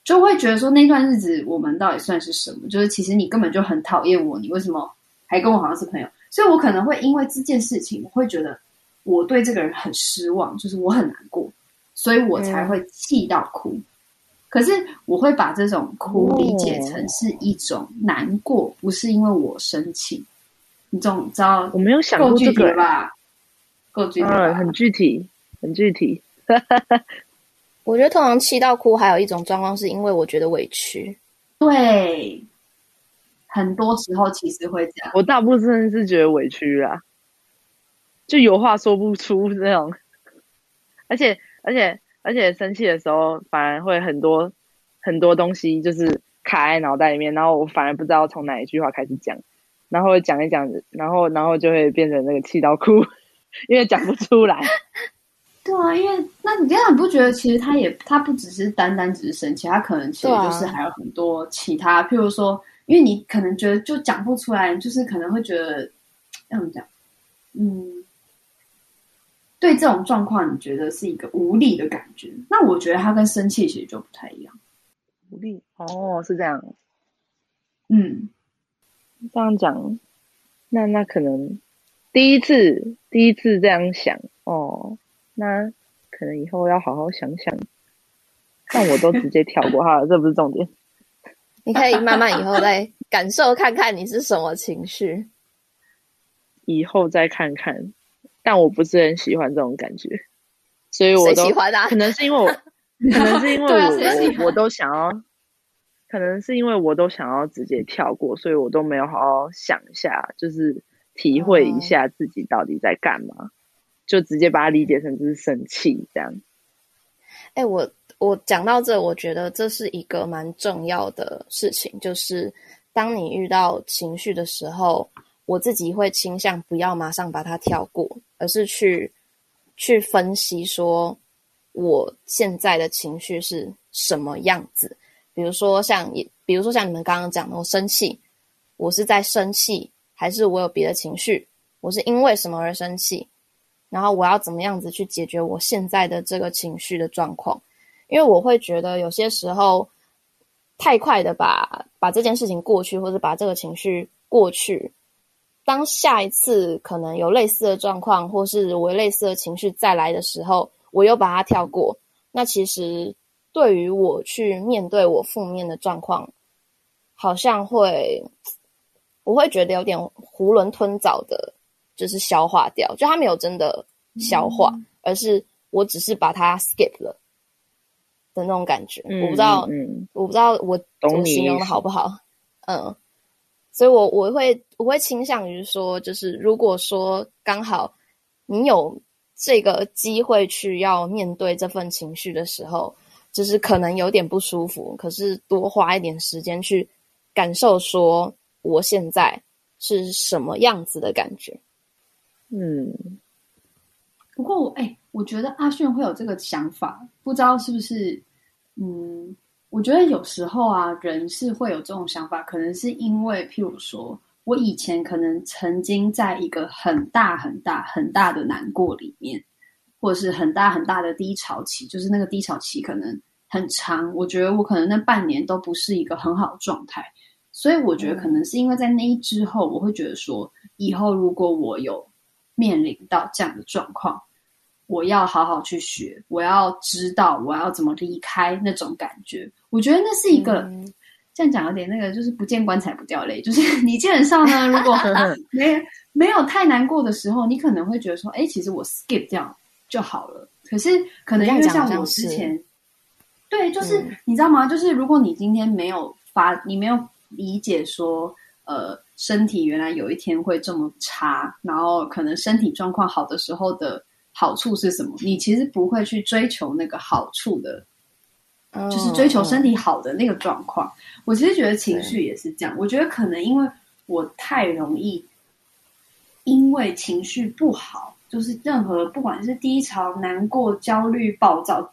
就会觉得说那段日子我们到底算是什么？就是其实你根本就很讨厌我，你为什么还跟我好像是朋友？所以我可能会因为这件事情，我会觉得我对这个人很失望，就是我很难过，所以我才会气到哭。嗯可是我会把这种哭理解成是一种难过，哦、不是因为我生气。你总知道，我没有想过这个吧？够具体吧？嗯，很具体，很具体。我觉得通常气到哭，还有一种状况是因为我觉得委屈。对，很多时候其实会这样。我大部分是觉得委屈啊，就有话说不出那种，而且，而且。而且生气的时候，反而会很多很多东西就是卡在脑袋里面，然后我反而不知道从哪一句话开始讲，然后讲一讲，然后然后就会变成那个气到哭，因为讲不出来。对啊，因为那你这样你不觉得其实他也他不只是单单只是生气，他可能其实就是还有很多其他，啊、譬如说，因为你可能觉得就讲不出来，就是可能会觉得要怎么讲，嗯。对这种状况，你觉得是一个无力的感觉？那我觉得他跟生气其实就不太一样。无力哦，是这样。嗯，这样讲，那那可能第一次第一次这样想哦，那可能以后要好好想想。但我都直接跳过哈，这不是重点。你可以慢慢以后再感受看看你是什么情绪，以后再看看。但我不是很喜欢这种感觉，所以我都喜欢啊。可能是因为我，可能是因为我，我我都想要，可能是因为我都想要直接跳过，所以我都没有好好想一下，就是体会一下自己到底在干嘛，就直接把它理解成就是生气这样。哎，我我讲到这，我觉得这是一个蛮重要的事情，就是当你遇到情绪的时候。我自己会倾向不要马上把它跳过，而是去去分析说我现在的情绪是什么样子。比如说像，比如说像你们刚刚讲的，我生气，我是在生气，还是我有别的情绪？我是因为什么而生气？然后我要怎么样子去解决我现在的这个情绪的状况？因为我会觉得有些时候太快的把把这件事情过去，或者把这个情绪过去。当下一次可能有类似的状况，或是我类似的情绪再来的时候，我又把它跳过。那其实对于我去面对我负面的状况，好像会，我会觉得有点囫囵吞枣的，就是消化掉。就它没有真的消化，嗯、而是我只是把它 skip 了的那种感觉。嗯、我不知道，嗯、我不知道我怎么形容的好不好？嗯。所以，我我会我会倾向于说，就是如果说刚好你有这个机会去要面对这份情绪的时候，就是可能有点不舒服，可是多花一点时间去感受，说我现在是什么样子的感觉。嗯，不过我哎，我觉得阿炫会有这个想法，不知道是不是嗯。我觉得有时候啊，人是会有这种想法，可能是因为，譬如说，我以前可能曾经在一个很大很大很大的难过里面，或者是很大很大的低潮期，就是那个低潮期可能很长。我觉得我可能那半年都不是一个很好的状态，所以我觉得可能是因为在那一之后，我会觉得说，以后如果我有面临到这样的状况。我要好好去学，我要知道我要怎么离开那种感觉。我觉得那是一个、嗯、这样讲有点那个，就是不见棺材不掉泪。就是 你基本上呢，如果 没没有太难过的时候，你可能会觉得说，哎，其实我 skip 掉就好了。可是可能因为像我之前，对，就是、嗯、你知道吗？就是如果你今天没有发，你没有理解说，呃，身体原来有一天会这么差，然后可能身体状况好的时候的。好处是什么？你其实不会去追求那个好处的，oh, 就是追求身体好的那个状况。Oh. 我其实觉得情绪也是这样。我觉得可能因为我太容易，因为情绪不好，就是任何不管是低潮、难过、焦虑、暴躁，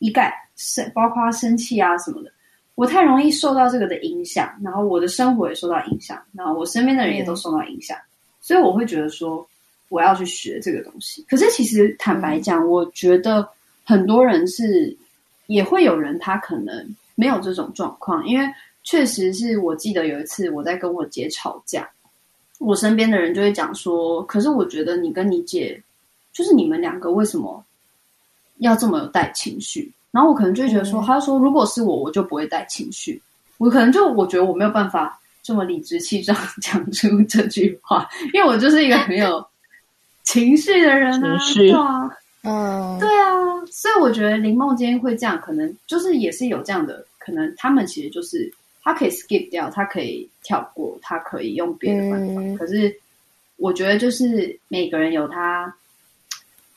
一概生包括生气啊什么的，我太容易受到这个的影响，然后我的生活也受到影响，然后我身边的人也都受到影响，嗯、所以我会觉得说。我要去学这个东西，可是其实坦白讲，嗯、我觉得很多人是也会有人他可能没有这种状况，因为确实是我记得有一次我在跟我姐吵架，我身边的人就会讲说，可是我觉得你跟你姐就是你们两个为什么要这么有带情绪？然后我可能就会觉得说，嗯、他说如果是我，我就不会带情绪，我可能就我觉得我没有办法这么理直气壮讲出这句话，因为我就是一个很有。情绪的人啊，绪对啊，嗯，对啊，所以我觉得林梦今天会这样，可能就是也是有这样的可能。他们其实就是他可以 skip 掉，他可以跳过，他可以用别的办法。嗯、可是我觉得就是每个人有他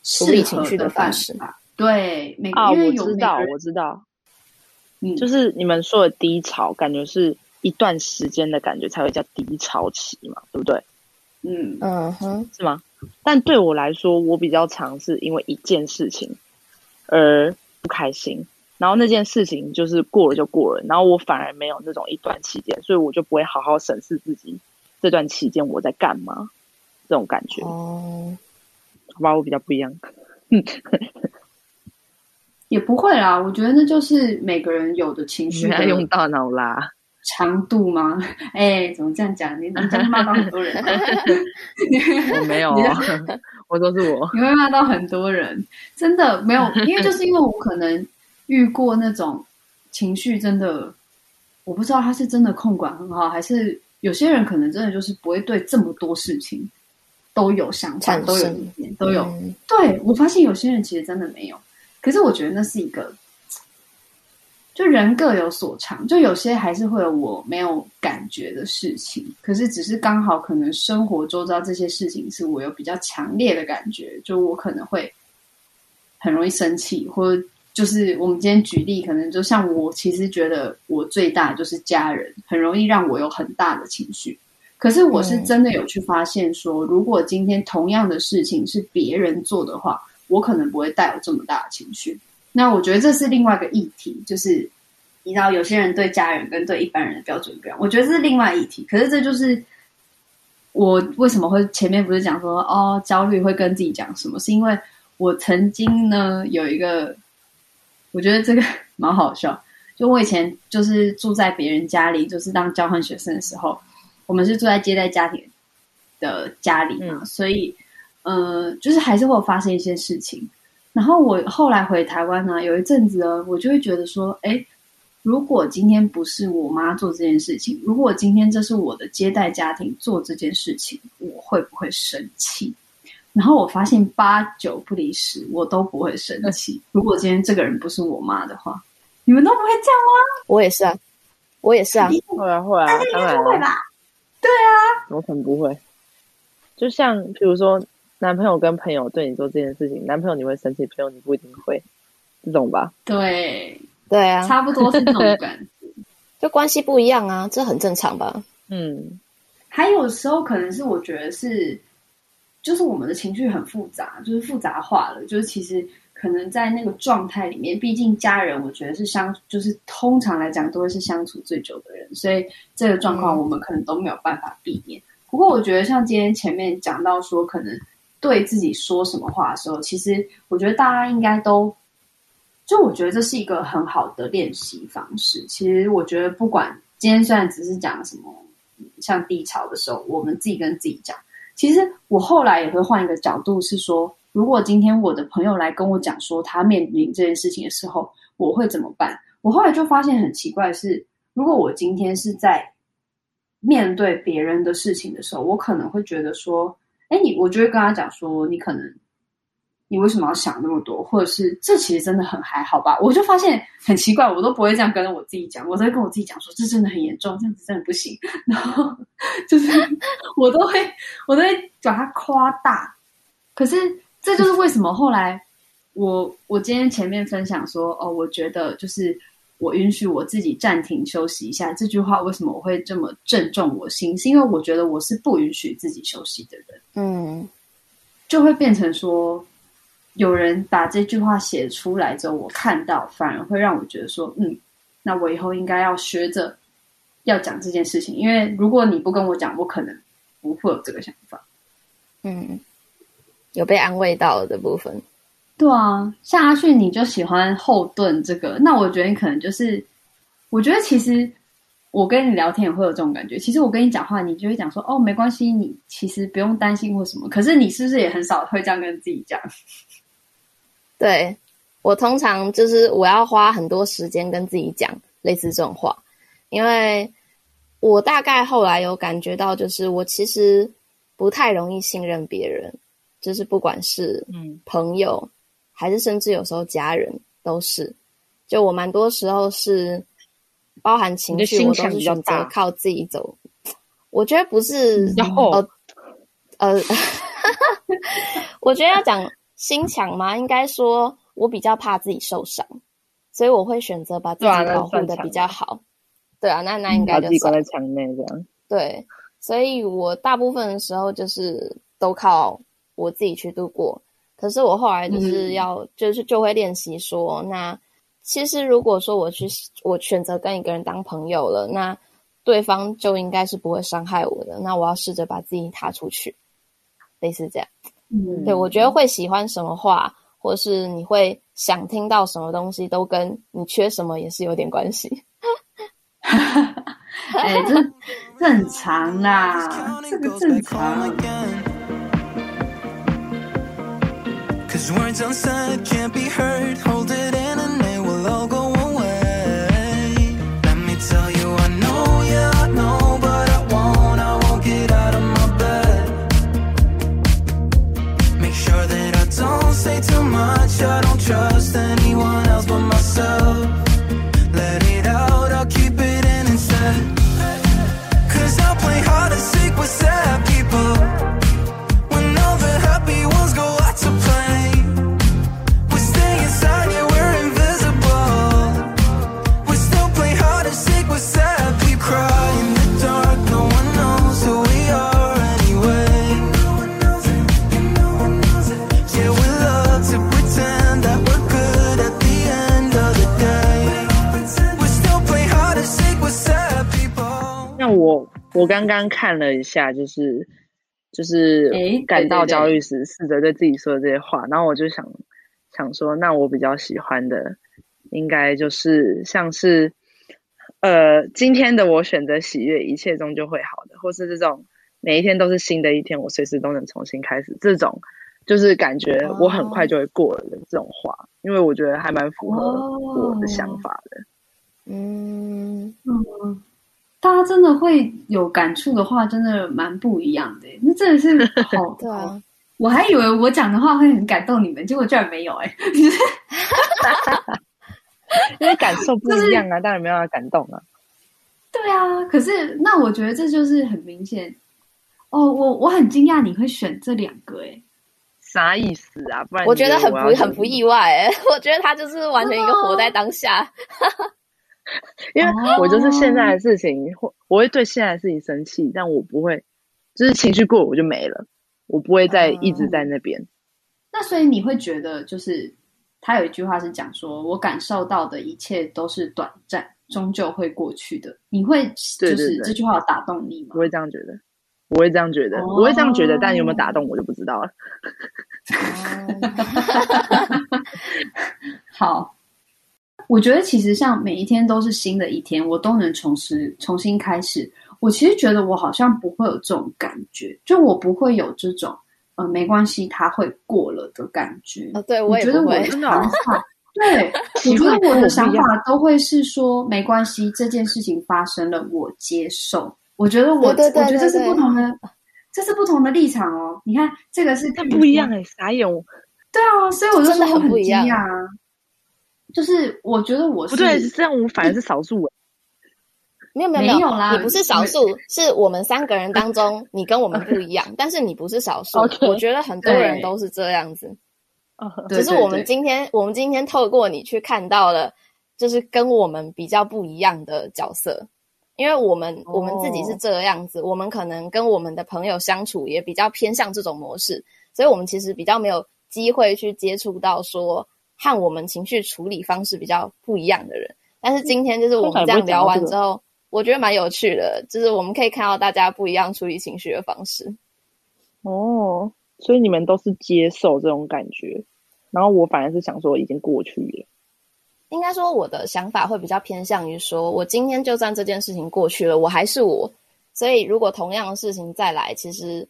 处理情绪的方式吧。对，每个啊、我知道，我知道，嗯，就是你们说的低潮，感觉是一段时间的感觉才会叫低潮期嘛，对不对？嗯嗯哼，是吗？但对我来说，我比较常是因为一件事情而不开心，然后那件事情就是过了就过了，然后我反而没有那种一段期间，所以我就不会好好审视自己这段期间我在干嘛，这种感觉。哦，好吧，我比较不一样。也不会啦，我觉得那就是每个人有的情绪，还用大脑啦。长度吗？哎、欸，怎么这样讲？你你真的骂到很多人？我没有啊，我都是我。你会骂到很多人，真的没有，因为就是因为我可能遇过那种情绪，真的我不知道他是真的控管很好，还是有些人可能真的就是不会对这么多事情都有想法，都有意见，都有。嗯、对，我发现有些人其实真的没有，可是我觉得那是一个。就人各有所长，就有些还是会有我没有感觉的事情，可是只是刚好可能生活周遭这些事情是我有比较强烈的感觉，就我可能会很容易生气，或就是我们今天举例，可能就像我其实觉得我最大就是家人，很容易让我有很大的情绪。可是我是真的有去发现说，如果今天同样的事情是别人做的话，我可能不会带有这么大的情绪。那我觉得这是另外一个议题，就是你知道有些人对家人跟对一般人的标准不一样，我觉得这是另外议题。可是这就是我为什么会前面不是讲说哦，焦虑会跟自己讲什么，是因为我曾经呢有一个，我觉得这个 蛮好笑。就我以前就是住在别人家里，就是当交换学生的时候，我们是住在接待家庭，的家里嘛，嗯、所以呃，就是还是会有发生一些事情。然后我后来回台湾呢，有一阵子呢，我就会觉得说，哎，如果今天不是我妈做这件事情，如果今天这是我的接待家庭做这件事情，我会不会生气？然后我发现八九不离十，我都不会生气。如果今天这个人不是我妈的话，你们都不会这样吗？我也是啊，我也是啊，会啊会啊，当然会吧。对啊，我可能不会。就像比如说。男朋友跟朋友对你做这件事情，男朋友你会生气，朋友你不一定会，这种吧？对，对啊，差不多是这种 感觉，就关系不一样啊，这很正常吧？嗯，还有时候可能是我觉得是，就是我们的情绪很复杂，就是复杂化了，就是其实可能在那个状态里面，毕竟家人，我觉得是相，就是通常来讲都会是相处最久的人，所以这个状况我们可能都没有办法避免。嗯、不过我觉得像今天前面讲到说，可能。对自己说什么话的时候，其实我觉得大家应该都，就我觉得这是一个很好的练习方式。其实我觉得，不管今天虽然只是讲什么，像低潮的时候，我们自己跟自己讲，其实我后来也会换一个角度，是说，如果今天我的朋友来跟我讲说他面临这件事情的时候，我会怎么办？我后来就发现很奇怪是，如果我今天是在面对别人的事情的时候，我可能会觉得说。哎，你我就会跟他讲说，你可能你为什么要想那么多，或者是这其实真的很还好吧？我就发现很奇怪，我都不会这样跟我自己讲，我都会跟我自己讲说，这真的很严重，这样子真的不行。然后就是 我都会我都会把它夸大。可是这就是为什么后来我我今天前面分享说，哦，我觉得就是。我允许我自己暂停休息一下，这句话为什么我会这么正中我心？是因为我觉得我是不允许自己休息的人。嗯，就会变成说，有人把这句话写出来之后，我看到反而会让我觉得说，嗯，那我以后应该要学着要讲这件事情，因为如果你不跟我讲，我可能不会有这个想法。嗯，有被安慰到的部分。对啊，像阿迅，你就喜欢后盾这个，那我觉得你可能就是，我觉得其实我跟你聊天也会有这种感觉。其实我跟你讲话，你就会讲说，哦，没关系，你其实不用担心或什么。可是你是不是也很少会这样跟自己讲？对，我通常就是我要花很多时间跟自己讲类似这种话，因为我大概后来有感觉到，就是我其实不太容易信任别人，就是不管是嗯朋友。嗯还是甚至有时候家人都是，就我蛮多时候是包含情绪，我都是选择靠自己走。我觉得不是，呃呃，我觉得要讲心强嘛，应该说我比较怕自己受伤，所以我会选择把自己保护的比较好。对啊，那那应该就是关在墙内这样。对，所以我大部分的时候就是都靠我自己去度过。可是我后来就是要，嗯、就是就会练习说，那其实如果说我去，我选择跟一个人当朋友了，那对方就应该是不会伤害我的。那我要试着把自己踏出去，类似这样。嗯，对，我觉得会喜欢什么话，或是你会想听到什么东西，都跟你缺什么也是有点关系。哎、欸，这正常啦，这个正常。Cause words unsaid can't be heard. Hold it in and it will all go away. Let me tell you, I know, yeah, I know, but I won't, I won't get out of my bed. Make sure that I don't say too much. I don't trust anyone else but myself. 我刚刚看了一下，就是就是感到焦虑时，试着对自己说的这些话，然后我就想想说，那我比较喜欢的，应该就是像是呃，今天的我选择喜悦，一切终究会好的，或是这种每一天都是新的一天，我随时都能重新开始。这种就是感觉我很快就会过了的这种话，哦、因为我觉得还蛮符合我的想法的。嗯嗯，大家真的会有感触的话，真的蛮不一样的。那真的是好 我还以为我讲的话会很感动你们，结果居然没有哎、欸！因为感受不一样啊，当然没有办法感动啊。对啊，可是那我觉得这就是很明显哦。我我很惊讶你会选这两个哎、欸，啥意思啊？不然我觉得很不很不意外哎、欸。我觉得他就是完全一个活在当下，哦、因为我就是现在的事情，会我会对现在的事情生气，但我不会，就是情绪过我就没了。我不会再一直在那边、嗯。那所以你会觉得，就是他有一句话是讲说：“我感受到的一切都是短暂，终究会过去的。”你会就是这句话打动你吗？我会这样觉得，我会这样觉得，哦、我会这样觉得，但有没有打动我就不知道了。好，我觉得其实像每一天都是新的一天，我都能重拾重新开始。我其实觉得我好像不会有这种感觉，就我不会有这种呃没关系，它会过了的感觉。哦，对，我也觉得我的 想法，对，我觉得我的想法都会是说没关系，这件事情发生了，我接受。我觉得我，对对对对对，我觉得这是不同的，这是不同的立场哦。你看，这个是不一样哎，傻眼。对啊，所以我就说我很惊讶啊。就是我觉得我是不对，这样我反而是少数哎。没有没有没有。啦，你不是少数，是我们三个人当中，你跟我们不一样，但是你不是少数。Okay, 我觉得很多人都是这样子，只是我们今天我们今天透过你去看到了，就是跟我们比较不一样的角色，因为我们我们自己是这个样子，我们可能跟我们的朋友相处也比较偏向这种模式，所以我们其实比较没有机会去接触到说和我们情绪处理方式比较不一样的人。但是今天就是我们这样聊完之后。我觉得蛮有趣的，就是我们可以看到大家不一样处理情绪的方式。哦，所以你们都是接受这种感觉，然后我反而是想说已经过去了。应该说我的想法会比较偏向于说，我今天就算这件事情过去了，我还是我。所以如果同样的事情再来，其实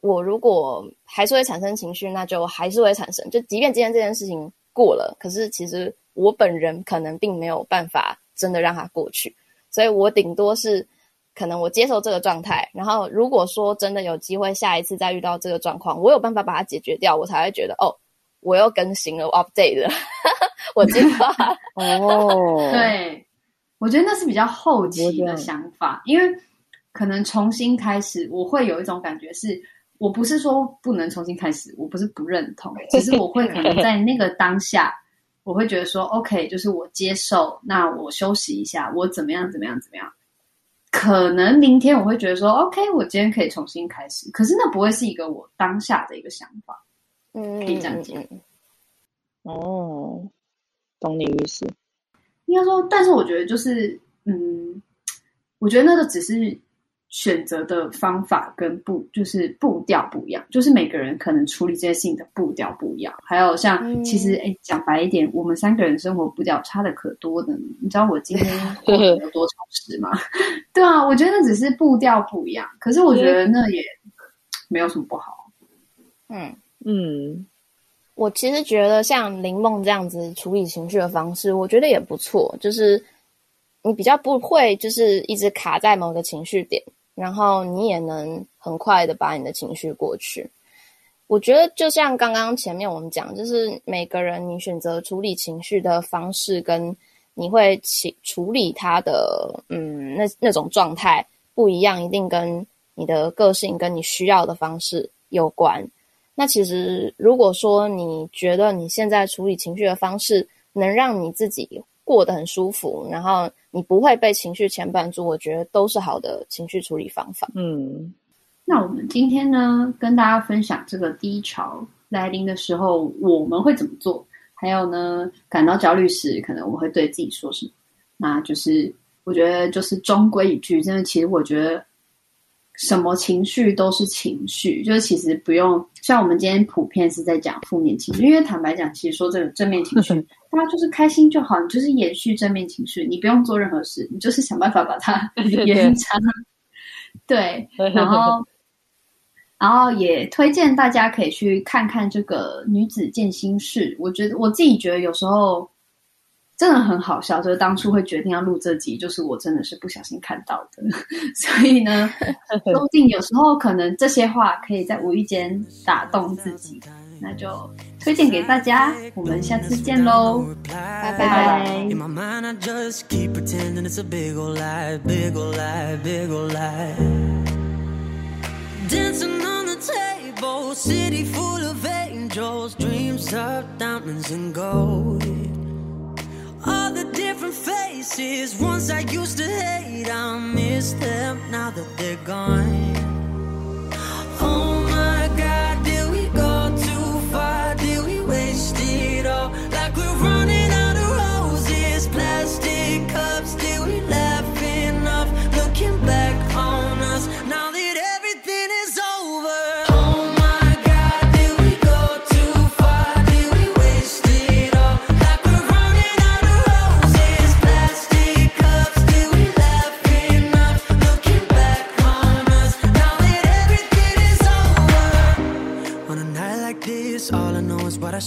我如果还是会产生情绪，那就还是会产生。就即便今天这件事情过了，可是其实我本人可能并没有办法真的让它过去。所以我顶多是可能我接受这个状态，然后如果说真的有机会下一次再遇到这个状况，我有办法把它解决掉，我才会觉得哦，我又更新了，我 update 了，我进化 哦。对，我觉得那是比较后期的想法，因为可能重新开始，我会有一种感觉是，我不是说不能重新开始，我不是不认同，只是我会可能在那个当下。我会觉得说，OK，就是我接受，那我休息一下，我怎么样，怎么样，怎么样？可能明天我会觉得说，OK，我今天可以重新开始。可是那不会是一个我当下的一个想法，嗯，可以这样讲。哦，懂你意思。应该说，但是我觉得就是，嗯，我觉得那个只是。选择的方法跟步就是步调不一样，就是每个人可能处理这些事情的步调不一样。还有像，嗯、其实哎，讲白一点，我们三个人生活步调差的可多的。你知道我今天 过得有多充实吗？对啊，我觉得那只是步调不一样，可是我觉得那也没有什么不好。嗯嗯，我其实觉得像林梦这样子处理情绪的方式，我觉得也不错。就是你比较不会，就是一直卡在某个情绪点。然后你也能很快的把你的情绪过去。我觉得就像刚刚前面我们讲，就是每个人你选择处理情绪的方式，跟你会起处理他的嗯那那种状态不一样，一定跟你的个性跟你需要的方式有关。那其实如果说你觉得你现在处理情绪的方式能让你自己过得很舒服，然后你不会被情绪牵绊住，我觉得都是好的情绪处理方法。嗯，那我们今天呢，跟大家分享这个低潮来临的时候，我们会怎么做？还有呢，感到焦虑时，可能我们会对自己说什么？那就是我觉得就是终归一句，真的，其实我觉得。什么情绪都是情绪，就是其实不用像我们今天普遍是在讲负面情绪，因为坦白讲，其实说这个正面情绪，大家就是开心就好，你就是延续正面情绪，你不用做任何事，你就是想办法把它 延长。对，然后。然后也推荐大家可以去看看这个女子健心室。我觉得我自己觉得有时候真的很好笑，就是当初会决定要录这集，就是我真的是不小心看到的。所以呢，说不定有时候可能这些话可以在无意间打动自己，那就推荐给大家。我们下次见喽，拜拜。City full of angels, dreams of diamonds and gold. All the different faces, ones I used to hate, I miss them now that they're gone.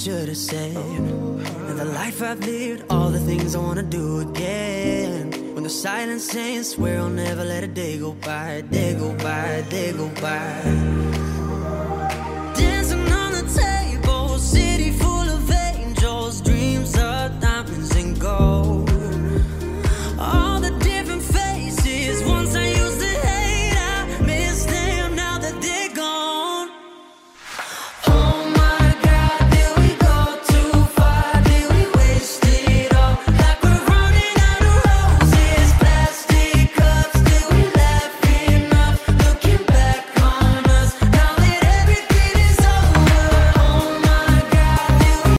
should have said. And the life I've lived, all the things I wanna do again. When the silence ain't swear I'll never let a day go by, day go by, day go by. Dancing on the table, city full of angels, dreams of diamonds and gold.